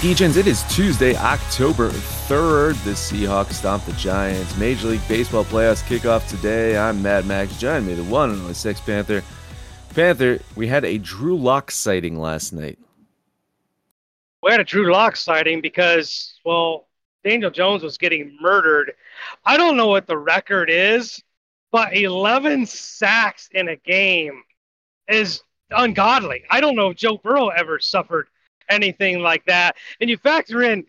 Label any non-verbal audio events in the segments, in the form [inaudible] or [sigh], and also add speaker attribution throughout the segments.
Speaker 1: Hey, it is Tuesday, October 3rd. The Seahawks stomp the Giants. Major League Baseball playoffs kick off today. I'm Mad Max. Join me, the one and only Sex Panther. Panther, we had a Drew Lock sighting last night.
Speaker 2: We had a Drew Lock sighting because, well, Daniel Jones was getting murdered. I don't know what the record is, but 11 sacks in a game is ungodly. I don't know if Joe Burrow ever suffered anything like that. And you factor in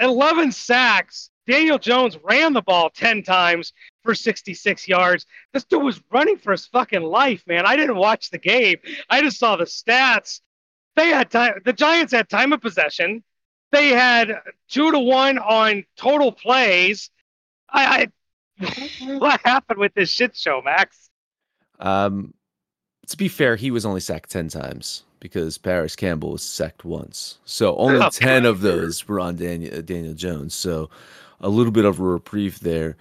Speaker 2: 11 sacks. Daniel Jones ran the ball 10 times for 66 yards. This dude was running for his fucking life, man. I didn't watch the game. I just saw the stats. They had time. The Giants had time of possession. They had two to one on total plays. I, I [laughs] what happened with this shit show, Max?
Speaker 1: Um, to be fair, he was only sacked 10 times because Parris Campbell was sacked once. So only oh, 10 of those were on Daniel, uh, Daniel Jones. So a little bit of a reprieve there.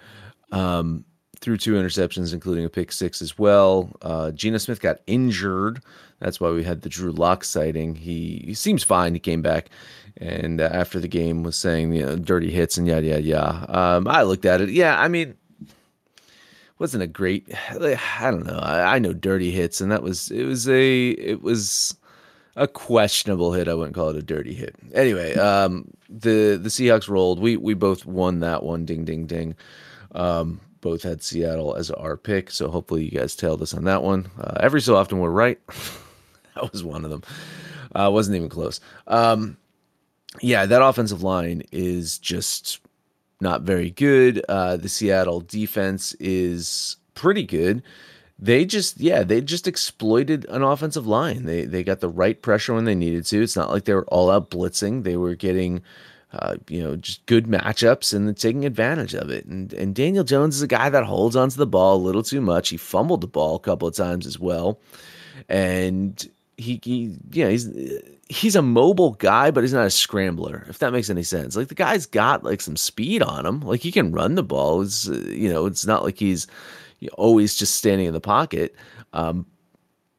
Speaker 1: Um, threw two interceptions, including a pick six as well. Uh, Geno Smith got injured. That's why we had the Drew Lock sighting. He, he seems fine. He came back and uh, after the game was saying, you know, dirty hits and yada, yada, yada. Um, I looked at it. Yeah, I mean, wasn't a great, [sighs] I don't know. I, I know dirty hits and that was, it was a, it was, a questionable hit. I wouldn't call it a dirty hit. Anyway, um, the the Seahawks rolled. We we both won that one. Ding ding ding. Um, both had Seattle as our pick, so hopefully you guys tailed us on that one. Uh, every so often we're right. [laughs] that was one of them. Uh, wasn't even close. Um, yeah, that offensive line is just not very good. Uh, the Seattle defense is pretty good they just yeah they just exploited an offensive line. They they got the right pressure when they needed to. It's not like they were all out blitzing. They were getting uh, you know just good matchups and taking advantage of it. And and Daniel Jones is a guy that holds onto the ball a little too much. He fumbled the ball a couple of times as well. And he, he you know he's he's a mobile guy but he's not a scrambler if that makes any sense. Like the guy's got like some speed on him. Like he can run the ball. It's you know it's not like he's always just standing in the pocket. Um,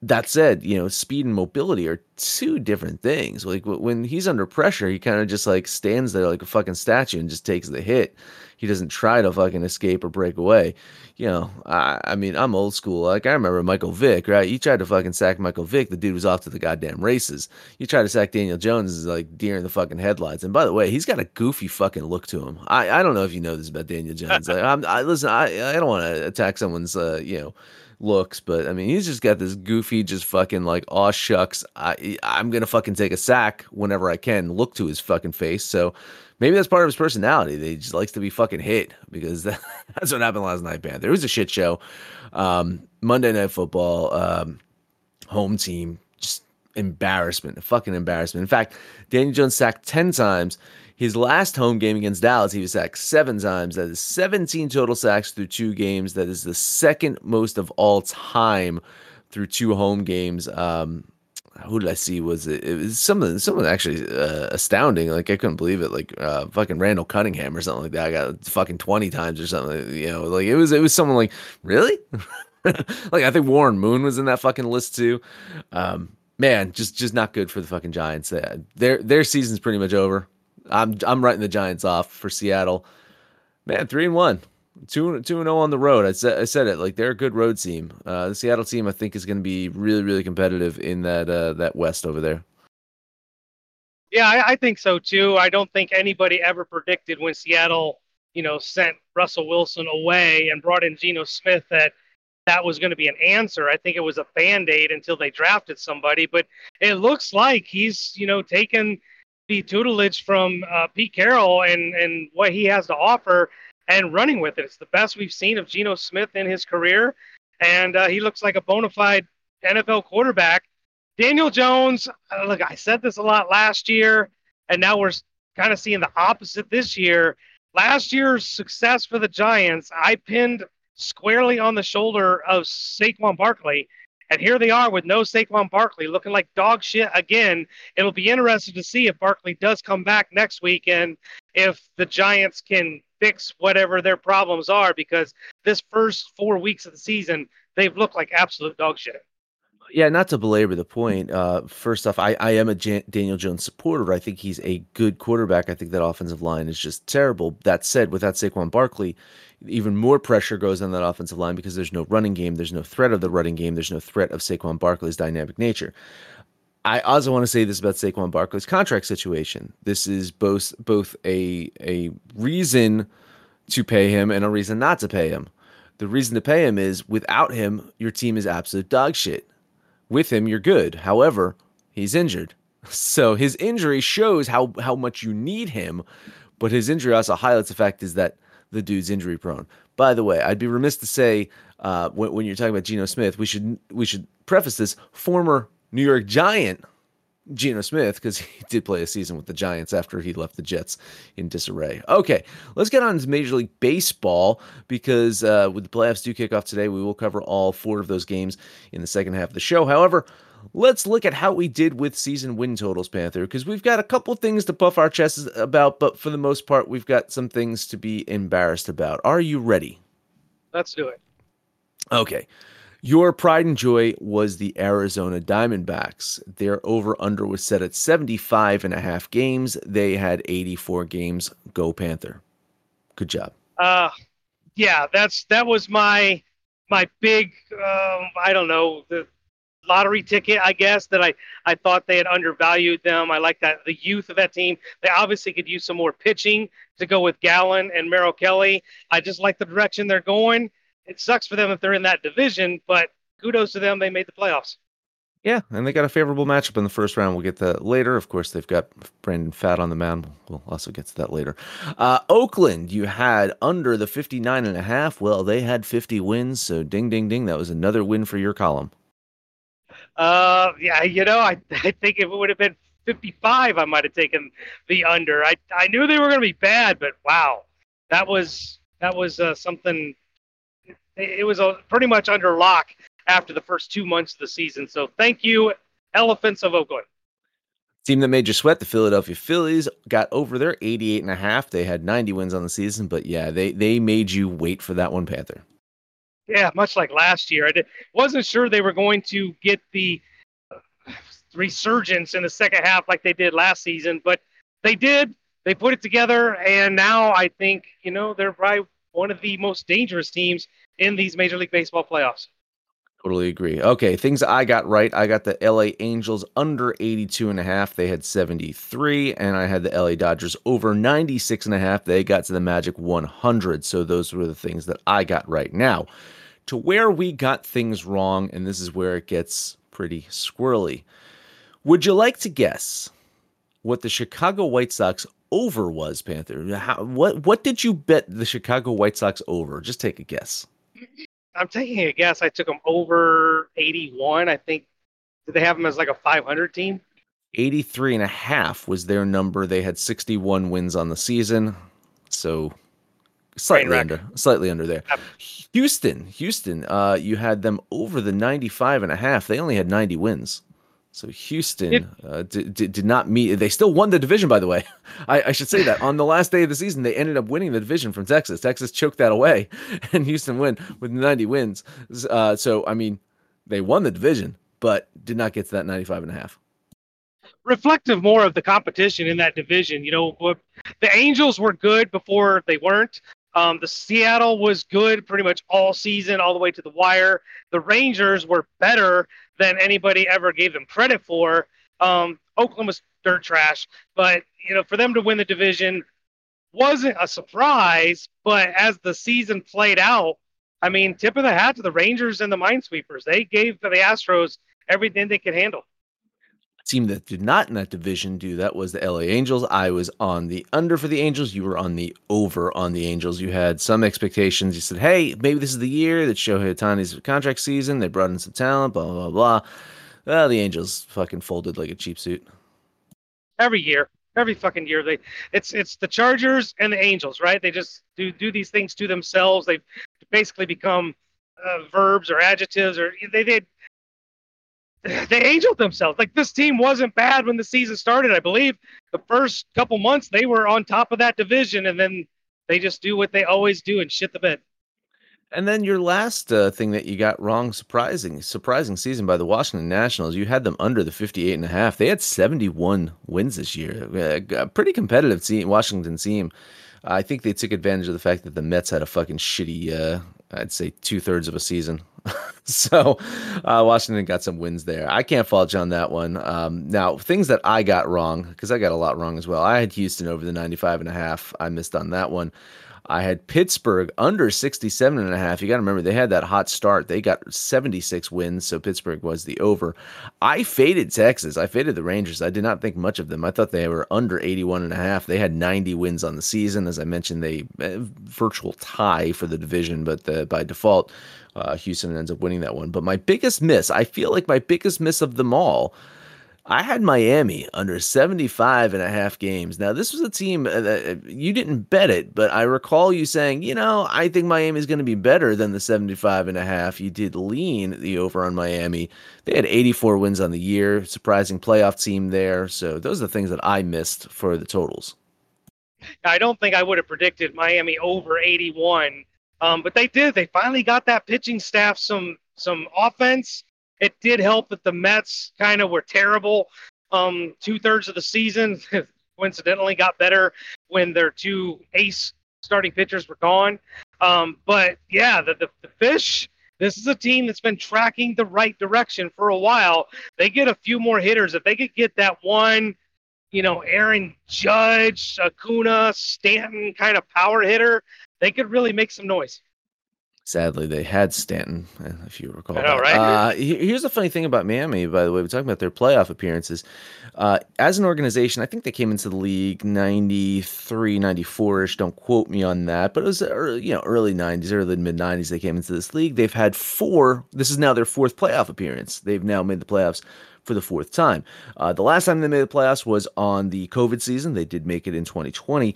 Speaker 1: that said, you know, speed and mobility are two different things. Like when he's under pressure, he kind of just like stands there like a fucking statue and just takes the hit. He doesn't try to fucking escape or break away. You know, I, I mean, I'm old school. Like I remember Michael Vick, right? You tried to fucking sack Michael Vick, the dude was off to the goddamn races. You try to sack Daniel Jones, is like deer in the fucking headlights. And by the way, he's got a goofy fucking look to him. I, I don't know if you know this about Daniel Jones. like, I'm, I listen. I I don't want to attack someone's uh, you know looks, but I mean, he's just got this goofy, just fucking like, aw shucks, I I'm gonna fucking take a sack whenever I can. Look to his fucking face. So maybe that's part of his personality. That he just likes to be fucking hit because [laughs] that's what happened last night, Panther. It was a shit show. Um, Monday Night Football, um, home team, just embarrassment, fucking embarrassment. In fact, Daniel Jones sacked ten times. His last home game against Dallas, he was sacked seven times. That is 17 total sacks through two games. That is the second most of all time through two home games. Um, who did I see? Was it? It was someone, someone actually uh, astounding. Like I couldn't believe it. Like uh, fucking Randall Cunningham or something like that. I got fucking twenty times or something. You know, like it was it was someone like really. [laughs] like I think Warren Moon was in that fucking list too. Um, man, just just not good for the fucking Giants. Their their season's pretty much over. I'm I'm writing the Giants off for Seattle. Man, three and one. Two two and zero oh on the road. I said I said it like they're a good road team. Uh, the Seattle team I think is going to be really really competitive in that uh, that West over there.
Speaker 2: Yeah, I, I, think so too. I don't think anybody ever predicted when Seattle, you know, sent Russell Wilson away and brought in Geno Smith that that was going to be an answer. I think it was a band aid until they drafted somebody. But it looks like he's, you know, taken the tutelage from uh, Pete Carroll and and what he has to offer and running with it. It's the best we've seen of Geno Smith in his career, and uh, he looks like a bona fide NFL quarterback. Daniel Jones, uh, look, I said this a lot last year, and now we're kind of seeing the opposite this year. Last year's success for the Giants, I pinned squarely on the shoulder of Saquon Barkley. And here they are with no Saquon Barkley looking like dog shit again. It'll be interesting to see if Barkley does come back next week and if the Giants can fix whatever their problems are because this first four weeks of the season, they've looked like absolute dog shit.
Speaker 1: Yeah, not to belabor the point. Uh, first off, I, I am a Jan- Daniel Jones supporter. I think he's a good quarterback. I think that offensive line is just terrible. That said, without Saquon Barkley, even more pressure goes on that offensive line because there's no running game. There's no threat of the running game. There's no threat of Saquon Barkley's dynamic nature. I also want to say this about Saquon Barkley's contract situation. This is both both a a reason to pay him and a reason not to pay him. The reason to pay him is without him, your team is absolute dog shit. With him, you're good. However, he's injured. [laughs] So his injury shows how how much you need him, but his injury also highlights the fact is that the dude's injury prone. By the way, I'd be remiss to say uh, when, when you're talking about Geno Smith, we should we should preface this former New York Giant Geno Smith because he [laughs] did play a season with the Giants after he left the Jets in disarray. Okay, let's get on to Major League Baseball because uh, with the playoffs do kick off today, we will cover all four of those games in the second half of the show. However, let's look at how we did with season win totals, Panther, because we've got a couple things to puff our chests about, but for the most part, we've got some things to be embarrassed about. Are you ready?
Speaker 2: Let's do it.
Speaker 1: Okay. Your pride and joy was the Arizona Diamondbacks. Their over under was set at 75 and a half games. They had 84 games. Go Panther. Good job.
Speaker 2: Uh yeah, that's that was my my big um, I don't know, the lottery ticket, I guess, that I, I thought they had undervalued them. I like that the youth of that team. They obviously could use some more pitching to go with Gallen and Merrill Kelly. I just like the direction they're going it sucks for them if they're in that division, but kudos to them. They made the playoffs.
Speaker 1: Yeah, and they got a favorable matchup in the first round. We'll get that later. Of course, they've got Brandon Pfaadt on the mound. We'll also get to that later. Uh, Oakland, you had under the 59 and a half. Well, they had 50 wins, so ding, ding, ding. That was another win for your column.
Speaker 2: Uh, yeah, you know, I, [laughs] I think if it would have been 55, I might have taken the under. I, I knew they were going to be bad, but wow, that was that was uh, something it was a, pretty much under lock after the first two months of the season. So thank you, Elephants of Oakland.
Speaker 1: Team that made you sweat, the Philadelphia Phillies, got over their 88 and a half. They had 90 wins on the season, but yeah, they they made you wait for that one, Panther.
Speaker 2: Yeah, much like last year. I did, wasn't sure they were going to get the resurgence in the second half like they did last season, but they did. They put it together, and now I think you know they're probably one of the most dangerous teams in these Major League Baseball playoffs.
Speaker 1: Totally agree. Okay, things I got right. I got the LA Angels under 82 and a half. They had 73 and I had the LA Dodgers over 96 and a half. They got to the Magic 100. So those were the things that I got right. Now, to where we got things wrong and this is where it gets pretty squirrely. Would you like to guess what the Chicago White Sox over was, Panther? How, what what did you bet the Chicago White Sox over? Just take a guess.
Speaker 2: I'm taking a guess. I took them over 81. I think did they have them as like a 500 team?
Speaker 1: 83 and a half was their number. They had 61 wins on the season. So slightly under slightly under there. Houston, Houston, uh, you had them over the 95 and a half. They only had 90 wins. So Houston uh, did, did, did not meet. They still won the division, by the way. [laughs] I, I, should say that on the last day of the season, they ended up winning the division from Texas. Texas choked that away, [laughs] and Houston win with 90 wins. Uh, so I mean, they won the division, but did not get to that 95 and a half.
Speaker 2: Reflective more of the competition in that division. You know, the Angels were good before they weren't. Um, the Seattle was good pretty much all season, all the way to the wire. The Rangers were better than anybody ever gave them credit for. Um, Oakland was dirt trash, but you know, for them to win the division wasn't a surprise. But as the season played out, I mean, tip of the hat to the Rangers and the Minesweepers. They gave the Astros everything they could handle
Speaker 1: team that did not in that division do that was the LA Angels. I was on the under for the Angels. You were on the over on the Angels. You had some expectations. You said, hey, maybe this is the year that Shohei Ohtani's contract season. They brought in some talent, blah, blah, blah. Well, the Angels fucking folded like a cheap suit.
Speaker 2: Every year. Every fucking year. They it's it's the Chargers and the Angels, right? They just do do these things to themselves. They've basically become uh, verbs or adjectives or they they [laughs] they angeled themselves. Like this team wasn't bad when the season started. I believe the first couple months they were on top of that division, and then they just do what they always do and shit the bed.
Speaker 1: And then your last uh, thing that you got wrong, surprising, surprising season by the Washington Nationals. You had them under the 58 and a half. They had 71 wins this year. A pretty competitive team, Washington team. I think they took advantage of the fact that the Mets had a fucking shitty, uh, I'd say two thirds of a season. [laughs] so uh, Washington got some wins there. I can't fault you on that one. Um, now, things that I got wrong, because I got a lot wrong as well. I had Houston over the 95 and a half. I missed on that one. I had Pittsburgh under 67 and a half. You got to remember they had that hot start. They got 76 wins, so Pittsburgh was the over. I faded Texas. I faded the Rangers. I did not think much of them. I thought they were under 81 and a half. They had 90 wins on the season. As I mentioned, they uh, virtual tie for the division, but the, by default, uh, Houston ends up winning that one. But my biggest miss, I feel like my biggest miss of them all I had Miami under 75 and a half games. Now, this was a team uh, that uh, you didn't bet it, but I recall you saying, you know, I think Miami is going to be better than the 75 and a half. You did lean the over on Miami. They had 84 wins on the year, surprising playoff team there. So, those are the things that I missed for the totals.
Speaker 2: I don't think I would have predicted Miami over 81. Um, but they did. They finally got that pitching staff some some offense it did help that the Mets kind of were terrible um, two thirds of the season. [laughs] Coincidentally, got better when their two ace starting pitchers were gone. Um, but yeah, the, the, the fish. This is a team that's been tracking the right direction for a while. They get a few more hitters. If they could get that one, you know, Aaron Judge, Acuna, Stanton kind of power hitter, they could really make some noise.
Speaker 1: Sadly, they had Stanton, eh, if you recall.
Speaker 2: I know, right? Uh,
Speaker 1: here's the funny thing about Miami, by the way. We're talking about their playoff appearances. Uh, as an organization, I think they came into the league 93, 94 ish. Don't quote me on that, but it was early, you know, early 90s, early mid 90s. They came into this league. They've had four. This is now their fourth playoff appearance. They've now made the playoffs for the fourth time. Uh, the last time they made the playoffs was on the COVID season. They did make it in 2020.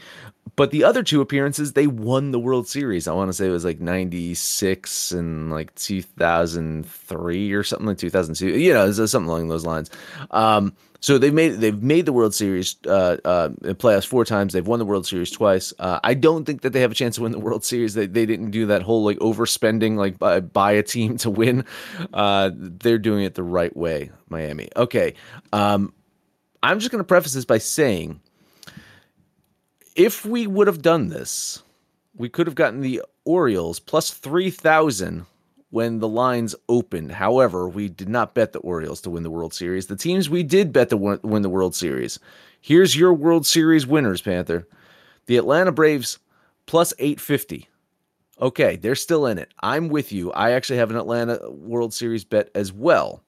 Speaker 1: But the other two appearances, they won the World Series. I want to say it was like 96 and like 2003 or something like 2002. You know, something along those lines. Um, so they've made they've made the World Series uh, uh, playoffs four times. They've won the World Series twice. Uh, I don't think that they have a chance to win the World Series. They, they didn't do that whole like overspending, like buy, buy a team to win. Uh, they're doing it the right way, Miami. Okay, um, I'm just going to preface this by saying, if we would have done this, we could have gotten the Orioles plus three thousand when the lines opened. However, we did not bet the Orioles to win the World Series. The teams we did bet to win the World Series. Here's your World Series winners, Panther. The Atlanta Braves plus 850. Okay, they're still in it. I'm with you. I actually have an Atlanta World Series bet as well.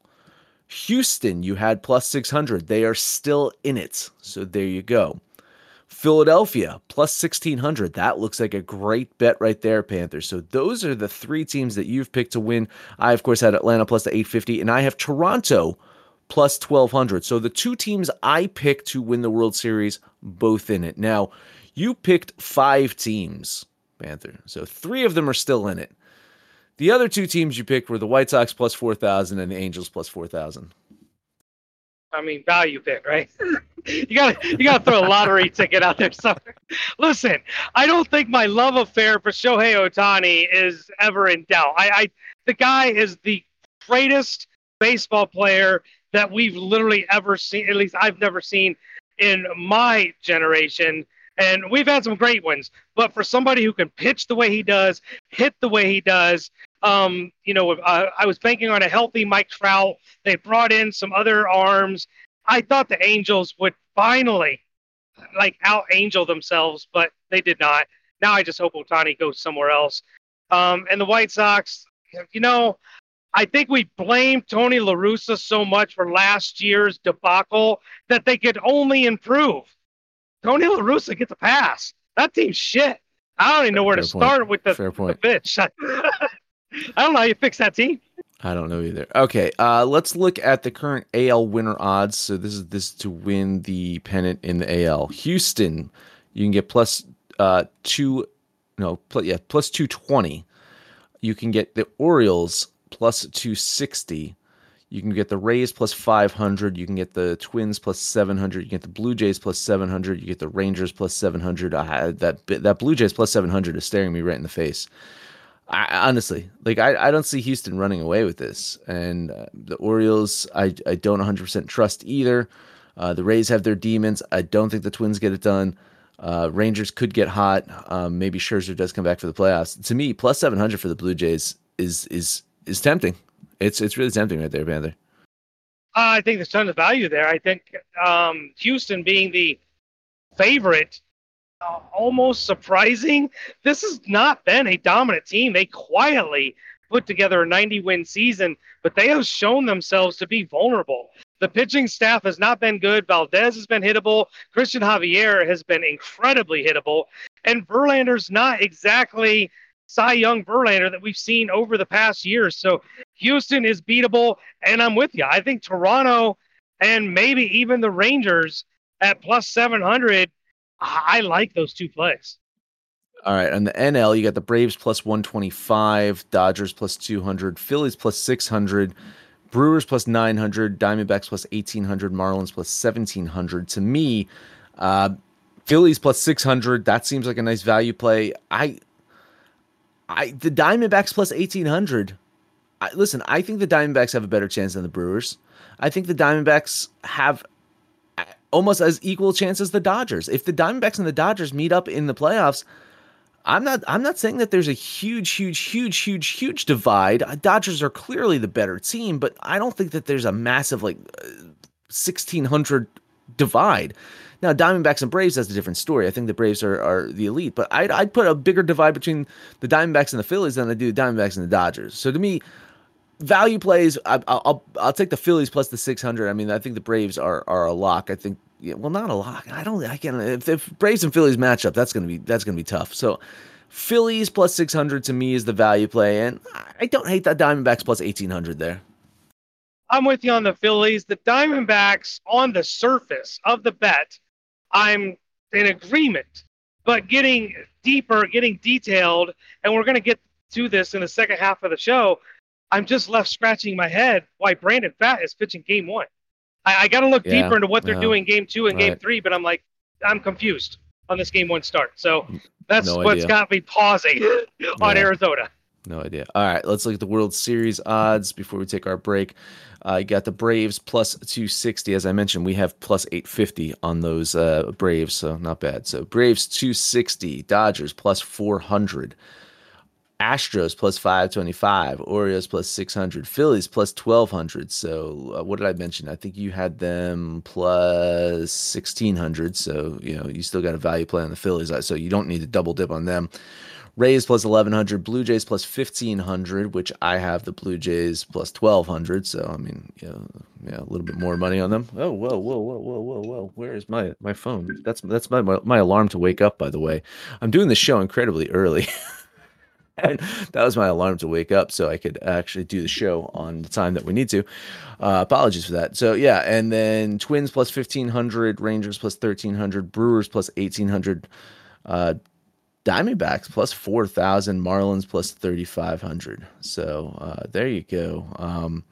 Speaker 1: Houston, you had plus 600. They are still in it. So there you go. Philadelphia plus 1600. That looks like a great bet right there, Panthers. So those are the three teams that you've picked to win. I, of course, had Atlanta plus the 850, and I have Toronto plus 1200. So the two teams I picked to win the World Series, both in it. Now, you picked five teams, Panther. So three of them are still in it. The other two teams you picked were the White Sox plus 4,000 and the Angels plus 4,000.
Speaker 2: I mean, value pick, right? [laughs] you got to you got to throw a lottery [laughs] ticket out there somewhere. Listen, I don't think my love affair for Shohei Ohtani is ever in doubt. I, I the guy is the greatest baseball player that we've literally ever seen. At least I've never seen in my generation. And we've had some great ones, but for somebody who can pitch the way he does, hit the way he does, um, you know, uh, I was banking on a healthy Mike Trout. They brought in some other arms. I thought the Angels would finally like out angel themselves, but they did not. Now I just hope Ohtani goes somewhere else. Um, and the White Sox, you know, I think we blame Tony La Russa so much for last year's debacle that they could only improve. Tony La Russa gets a pass. That team's shit. I don't even know where Fair to point. start with the, Fair point. the pitch. [laughs] I don't know how you fix that team.
Speaker 1: I don't know either. Okay, uh, let's look at the current AL winner odds. So this is this is to win the pennant in the AL. Houston, you can get plus uh, two, no, yeah, plus two twenty. You can get the Orioles plus 260. You can get the Rays plus 500. You can get the Twins plus 700. You get the Blue Jays plus 700. You get the Rangers plus 700. I, that that Blue Jays plus 700 is staring me right in the face. I, honestly, like I, I don't see Houston running away with this, and uh, the Orioles I I don't 100% trust either. Uh, the Rays have their demons. I don't think the Twins get it done. Uh, Rangers could get hot. Um, maybe Scherzer does come back for the playoffs. To me, plus 700 for the Blue Jays is is is tempting. It's it's really tempting right there, Panther.
Speaker 2: Uh, I think there's tons of value there. I think um, Houston being the favorite, uh, almost surprising. This has not been a dominant team. They quietly put together a 90 win season, but they have shown themselves to be vulnerable. The pitching staff has not been good. Valdez has been hittable. Cristian Javier has been incredibly hittable. And Verlander's not exactly Cy Young Verlander that we've seen over the past years. So Houston is beatable, and I'm with you. I think Toronto and maybe even the Rangers at plus 700, I like those two plays.
Speaker 1: All right, on the NL, you got the Braves plus 125, Dodgers plus 200, Phillies plus 600, Brewers plus 900, Diamondbacks plus 1800, Marlins plus 1700. To me, uh, Phillies plus 600, that seems like a nice value play. I I the Diamondbacks plus eighteen hundred. listen, I think the Diamondbacks have a better chance than the Brewers. I think the Diamondbacks have almost as equal chance as the Dodgers. If the Diamondbacks and the Dodgers meet up in the playoffs, I'm not I'm not saying that there's a huge, huge, huge, huge, huge divide. Uh, Dodgers are clearly the better team, but I don't think that there's a massive like uh, 1600 divide. Now, Diamondbacks and Braves, that's a different story. I think the Braves are, are the elite, but I'd, I'd put a bigger divide between the Diamondbacks and the Phillies than I do the Diamondbacks and the Dodgers. So to me, value plays, I, will I'll, I'll take the Phillies plus the 600. I mean, I think the Braves are are a lock. I think, yeah, well, not a lock. I don't, I can, if, if Braves and Phillies match up, that's to be, that's to be tough. So Phillies plus 600 to me is the value play. And I don't hate that Diamondbacks plus 1800 there.
Speaker 2: I'm with you on the Phillies. The Diamondbacks on the surface of the bet I'm in agreement. But getting deeper, getting detailed, and we're going to get to this in the second half of the show. I'm just left scratching my head why Brandon Pfaadt is pitching game one. I, I got to look yeah, deeper into what they're yeah. doing game two and right. game three, but I'm like, I'm confused on this game one start. So that's no what's got me pausing [laughs] on yeah. Arizona.
Speaker 1: No idea. All right, let's look at the World Series odds before we take our break. Uh, you got the Braves plus 260. As I mentioned, we have plus 850 on those uh, Braves, so not bad. So Braves 260, Dodgers plus 400, Astros plus 525, Orioles plus 600, Phillies plus 1200. So uh, what did I mention? I think you had them plus 1600. So, you know, you still got a value play on the Phillies. So you don't need to double dip on them. Rays plus 1100, Blue Jays plus 1500, which I have the Blue Jays plus 1200. So, I mean, you know, yeah, a little bit more money on them. Oh, whoa, whoa, whoa, whoa, whoa, whoa. Where is my, my phone? That's, that's my, my, my alarm to wake up, by the way. I'm doing the show incredibly early. [laughs] [laughs] that was my alarm to wake up so I could actually do the show on the time that we need to. Uh, apologies for that. So yeah, and then Twins plus fifteen hundred, Rangers plus thirteen hundred, Brewers plus eighteen hundred, uh, Diamondbacks plus 4,000, Marlins plus 3,500. So uh, there you go. Um,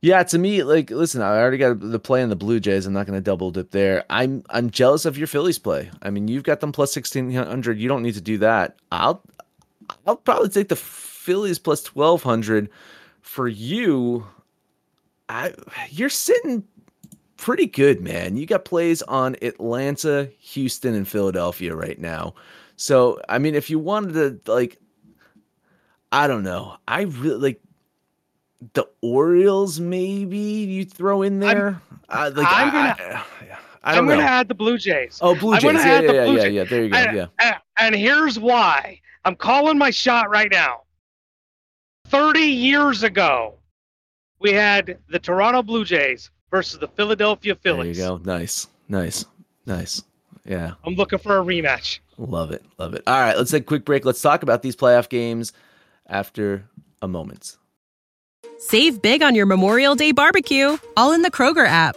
Speaker 1: Yeah, to me, like, listen, I already got the play in the Blue Jays. I'm not going to double dip there. I'm I'm jealous of your Phillies play. I mean, you've got them plus sixteen hundred. You don't need to do that. I'll I'll probably take the Phillies plus twelve hundred. For you, I you're sitting pretty good, man. You got plays on Atlanta, Houston, and Philadelphia right now. So, I mean, if you wanted to, like, I don't know. I really like the Orioles. Maybe you throw in there.
Speaker 2: I'm, uh, like, I'm gonna. I, I am gonna add the Blue Jays.
Speaker 1: Oh, Blue Jays. Yeah, yeah, yeah, yeah, yeah. There you go.
Speaker 2: And,
Speaker 1: yeah.
Speaker 2: And, and here's why. I'm calling my shot right now. 30 years ago, we had the Toronto Blue Jays versus the Philadelphia Phillies.
Speaker 1: There you go. Nice, nice, nice. Yeah.
Speaker 2: I'm looking for a rematch.
Speaker 1: Love it. Love it. All right, let's take a quick break. Let's talk about these playoff games after a moment.
Speaker 3: Save big on your Memorial Day barbecue, all in the Kroger app.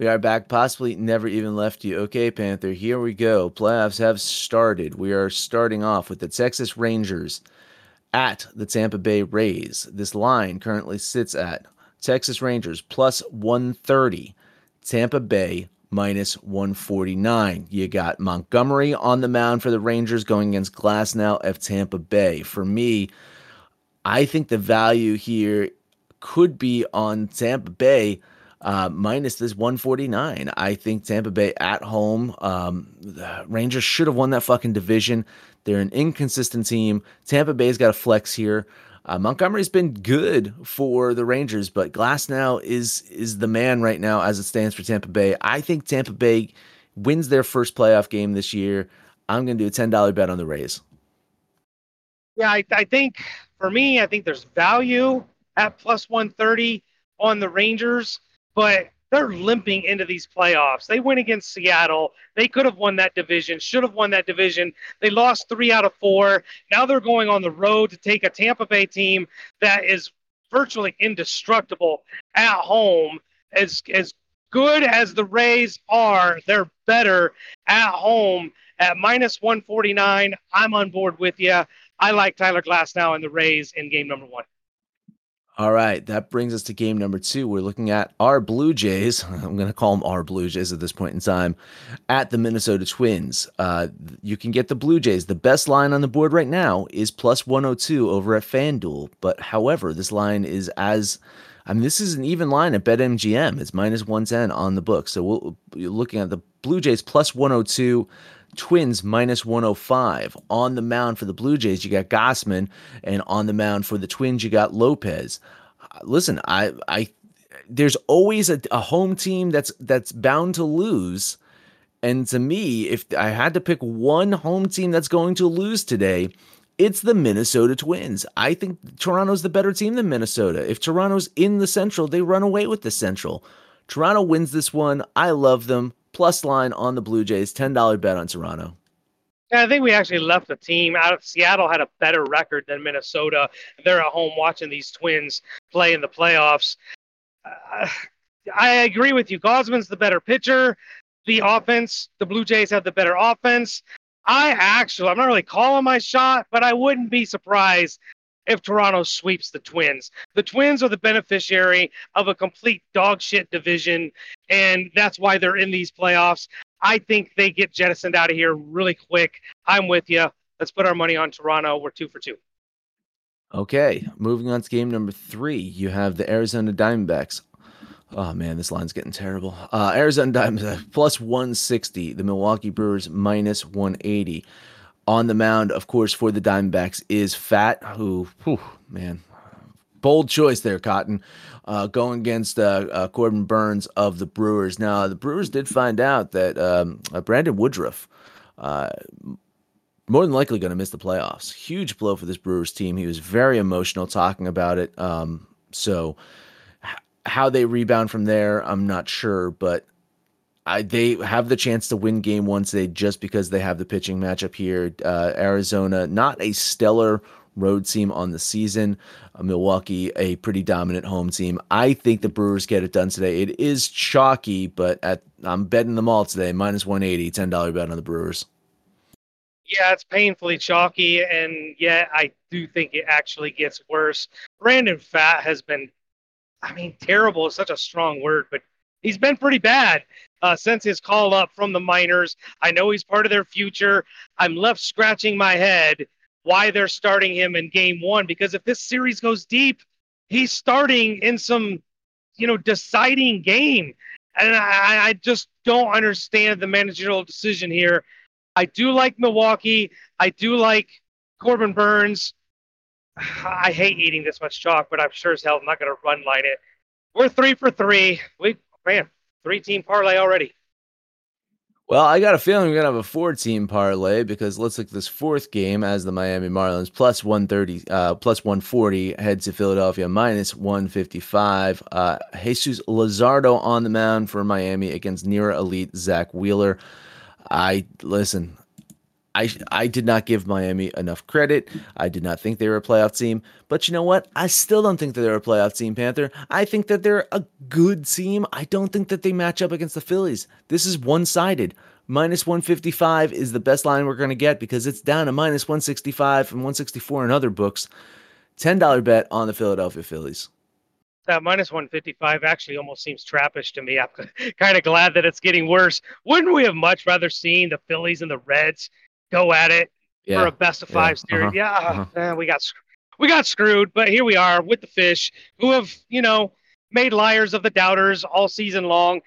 Speaker 1: We are back, possibly never even left you. Okay, Panther, here we go. Playoffs have started. We are starting off with the Texas Rangers at the Tampa Bay Rays. This line currently sits at Texas Rangers plus 130, Tampa Bay minus 149. You got Montgomery on the mound for the Rangers going against Glasnow of Tampa Bay. For me, I think the value here could be on Tampa Bay uh, minus this 149. I think Tampa Bay at home, um, the Rangers should have won that fucking division. They're an inconsistent team. Tampa Bay's got a flex here. Uh, Montgomery's been good for the Rangers, but Glasnow is is the man right now as it stands for Tampa Bay. I think Tampa Bay wins their first playoff game this year. I'm going to do a ten dollar bet on the Rays.
Speaker 2: Yeah, I, I think for me, I think there's value at plus 130 on the Rangers, but they're limping into these playoffs. They went against Seattle. They could have won that division, should have won that division. They lost three out of four. Now they're going on the road to take a Tampa Bay team that is virtually indestructible at home. As as good as the Rays are, they're better at home at minus 149. I'm on board with you. I like Tyler Glasnow and the Rays in game number one.
Speaker 1: All right, that brings us to game number two. We're looking at our Blue Jays. [laughs] I'm going to call them our Blue Jays at this point in time at the Minnesota Twins. Uh, you can get the Blue Jays. The best line on the board right now is plus 102 over at FanDuel. But however, this line is as I mean, this is an even line at BetMGM. It's minus 110 on the book. So you're looking at the Blue Jays plus 102. Twins minus 105. On the mound for the Blue Jays, you got Gausman, and on the mound for the Twins, you got Lopez. Listen, I, I, there's always a, a home team that's that's bound to lose. And to me, if I had to pick one home team that's going to lose today, it's the Minnesota Twins. I think Toronto's the better team than Minnesota. If Toronto's in the Central, they run away with the Central. Toronto wins this one. I love them plus line on the Blue Jays, $10 bet on Toronto.
Speaker 2: Yeah, I think we actually left the team out of Seattle had a better record than Minnesota. They're at home watching these Twins play in the playoffs. Uh, I agree with you. Gausman's the better pitcher. The offense, the Blue Jays have the better offense. I actually, I'm not really calling my shot, but I wouldn't be surprised if Toronto sweeps the Twins. The Twins are the beneficiary of a complete dogshit division, and that's why they're in these playoffs. I think they get jettisoned out of here really quick. I'm with you. Let's put our money on Toronto. We're two for two.
Speaker 1: Okay, moving on to game number three. You have the Arizona Diamondbacks. Oh man, this line's getting terrible. Uh, Arizona Diamondbacks plus 160. The Milwaukee Brewers minus 180 on the mound, of course, for the Diamondbacks is Pfaadt, who, whew, man, bold choice there, Cotton, uh, going against uh, uh, Corbin Burnes of the Brewers. Now, the Brewers did find out that um, uh, Brandon Woodruff, uh, more than likely going to miss the playoffs. Huge blow for this Brewers team. He was very emotional talking about it. Um, so, how they rebound from there, I'm not sure, but I, they have the chance to win game one today just because they have the pitching matchup here. Uh, Arizona, not a stellar road team on the season. Uh, Milwaukee, a pretty dominant home team. I think the Brewers get it done today. It is chalky, but at I'm betting them all today. Minus 180, $10 bet on the Brewers.
Speaker 2: Yeah, it's painfully chalky, and yet I do think it actually gets worse. Brandon Pfaadt has been, I mean, terrible is such a strong word, but he's been pretty bad uh, since his call up from the minors. I know he's part of their future. I'm left scratching my head why they're starting him in game one because if this series goes deep, he's starting in some, you know, deciding game. And I, I just don't understand the managerial decision here. I do like Milwaukee. I do like Corbin Burnes. [sighs] I hate eating this much chalk, but I'm sure as hell I'm not going to run line it. We're three for three. We man, three team parlay already.
Speaker 1: Well, I got a feeling we're gonna have a four team parlay because let's look at this fourth game as the Miami Marlins plus 130, uh, plus 140 head to Philadelphia minus 155. Uh, Jesus Luzardo on the mound for Miami against near elite Zack Wheeler. I listen. I I did not give Miami enough credit. I did not think they were a playoff team. But you know what? I still don't think that they're a playoff team, Panther. I think that they're a good team. I don't think that they match up against the Phillies. This is one sided. Minus 155 is the best line we're going to get because it's down to minus 165 from 164 in other books. $10 bet on the Philadelphia Phillies
Speaker 2: that minus 155 actually almost seems trappish to me. I'm [laughs] kind of glad that it's getting worse. Wouldn't we have much rather seen the Phillies and the Reds go at it yeah. for a best of five yeah. series? Uh-huh. Yeah, uh-huh. Eh, we got we got screwed, but here we are with the fish who have you know made liars of the doubters all season long.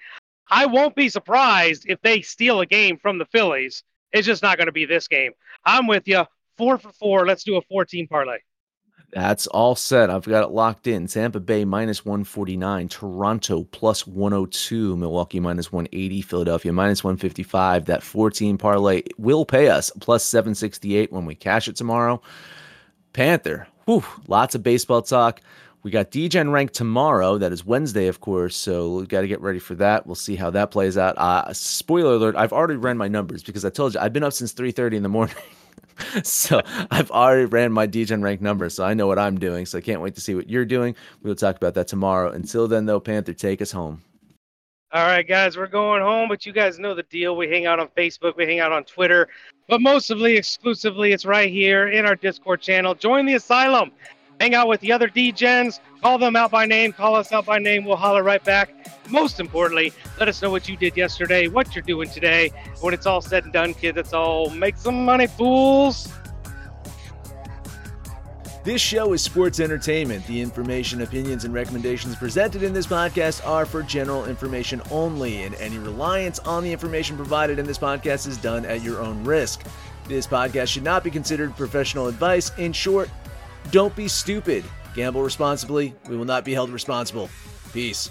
Speaker 2: I won't be surprised if they steal a game from the Phillies. It's just not going to be this game. I'm with you. Four for four. Let's do a 14 parlay.
Speaker 1: That's all set. I've got it locked in. Tampa Bay minus 149, Toronto plus 102, Milwaukee minus 180, Philadelphia minus 155. That 14 parlay will pay us plus 768 when we cash it tomorrow. Panther, whew, lots of baseball talk. We got DGen rank tomorrow. That is Wednesday, of course. So we got to get ready for that. We'll see how that plays out. Uh, spoiler alert: I've already ran my numbers because I told you I've been up since 3:30 in the morning. [laughs] [laughs] so I've already ran my DGen rank numbers, so I know what I'm doing. So I can't wait to see what you're doing. We'll talk about that tomorrow. Until then, though, Panther, take us home.
Speaker 2: All right, guys, we're going home, but you guys know the deal. We hang out on Facebook, we hang out on Twitter, but mostly exclusively, it's right here in our Discord channel. Join the asylum hang out with the other DGens, call them out by name, call us out by name. We'll holler right back. Most importantly, let us know what you did yesterday, what you're doing today. When it's all said and done, kids, it's all make some money, fools.
Speaker 1: This show is sports entertainment. The information, opinions, and recommendations presented in this podcast are for general information only, and any reliance on the information provided in this podcast is done at your own risk. This podcast should not be considered professional advice. In short, don't be stupid. Gamble responsibly. We will not be held responsible. Peace.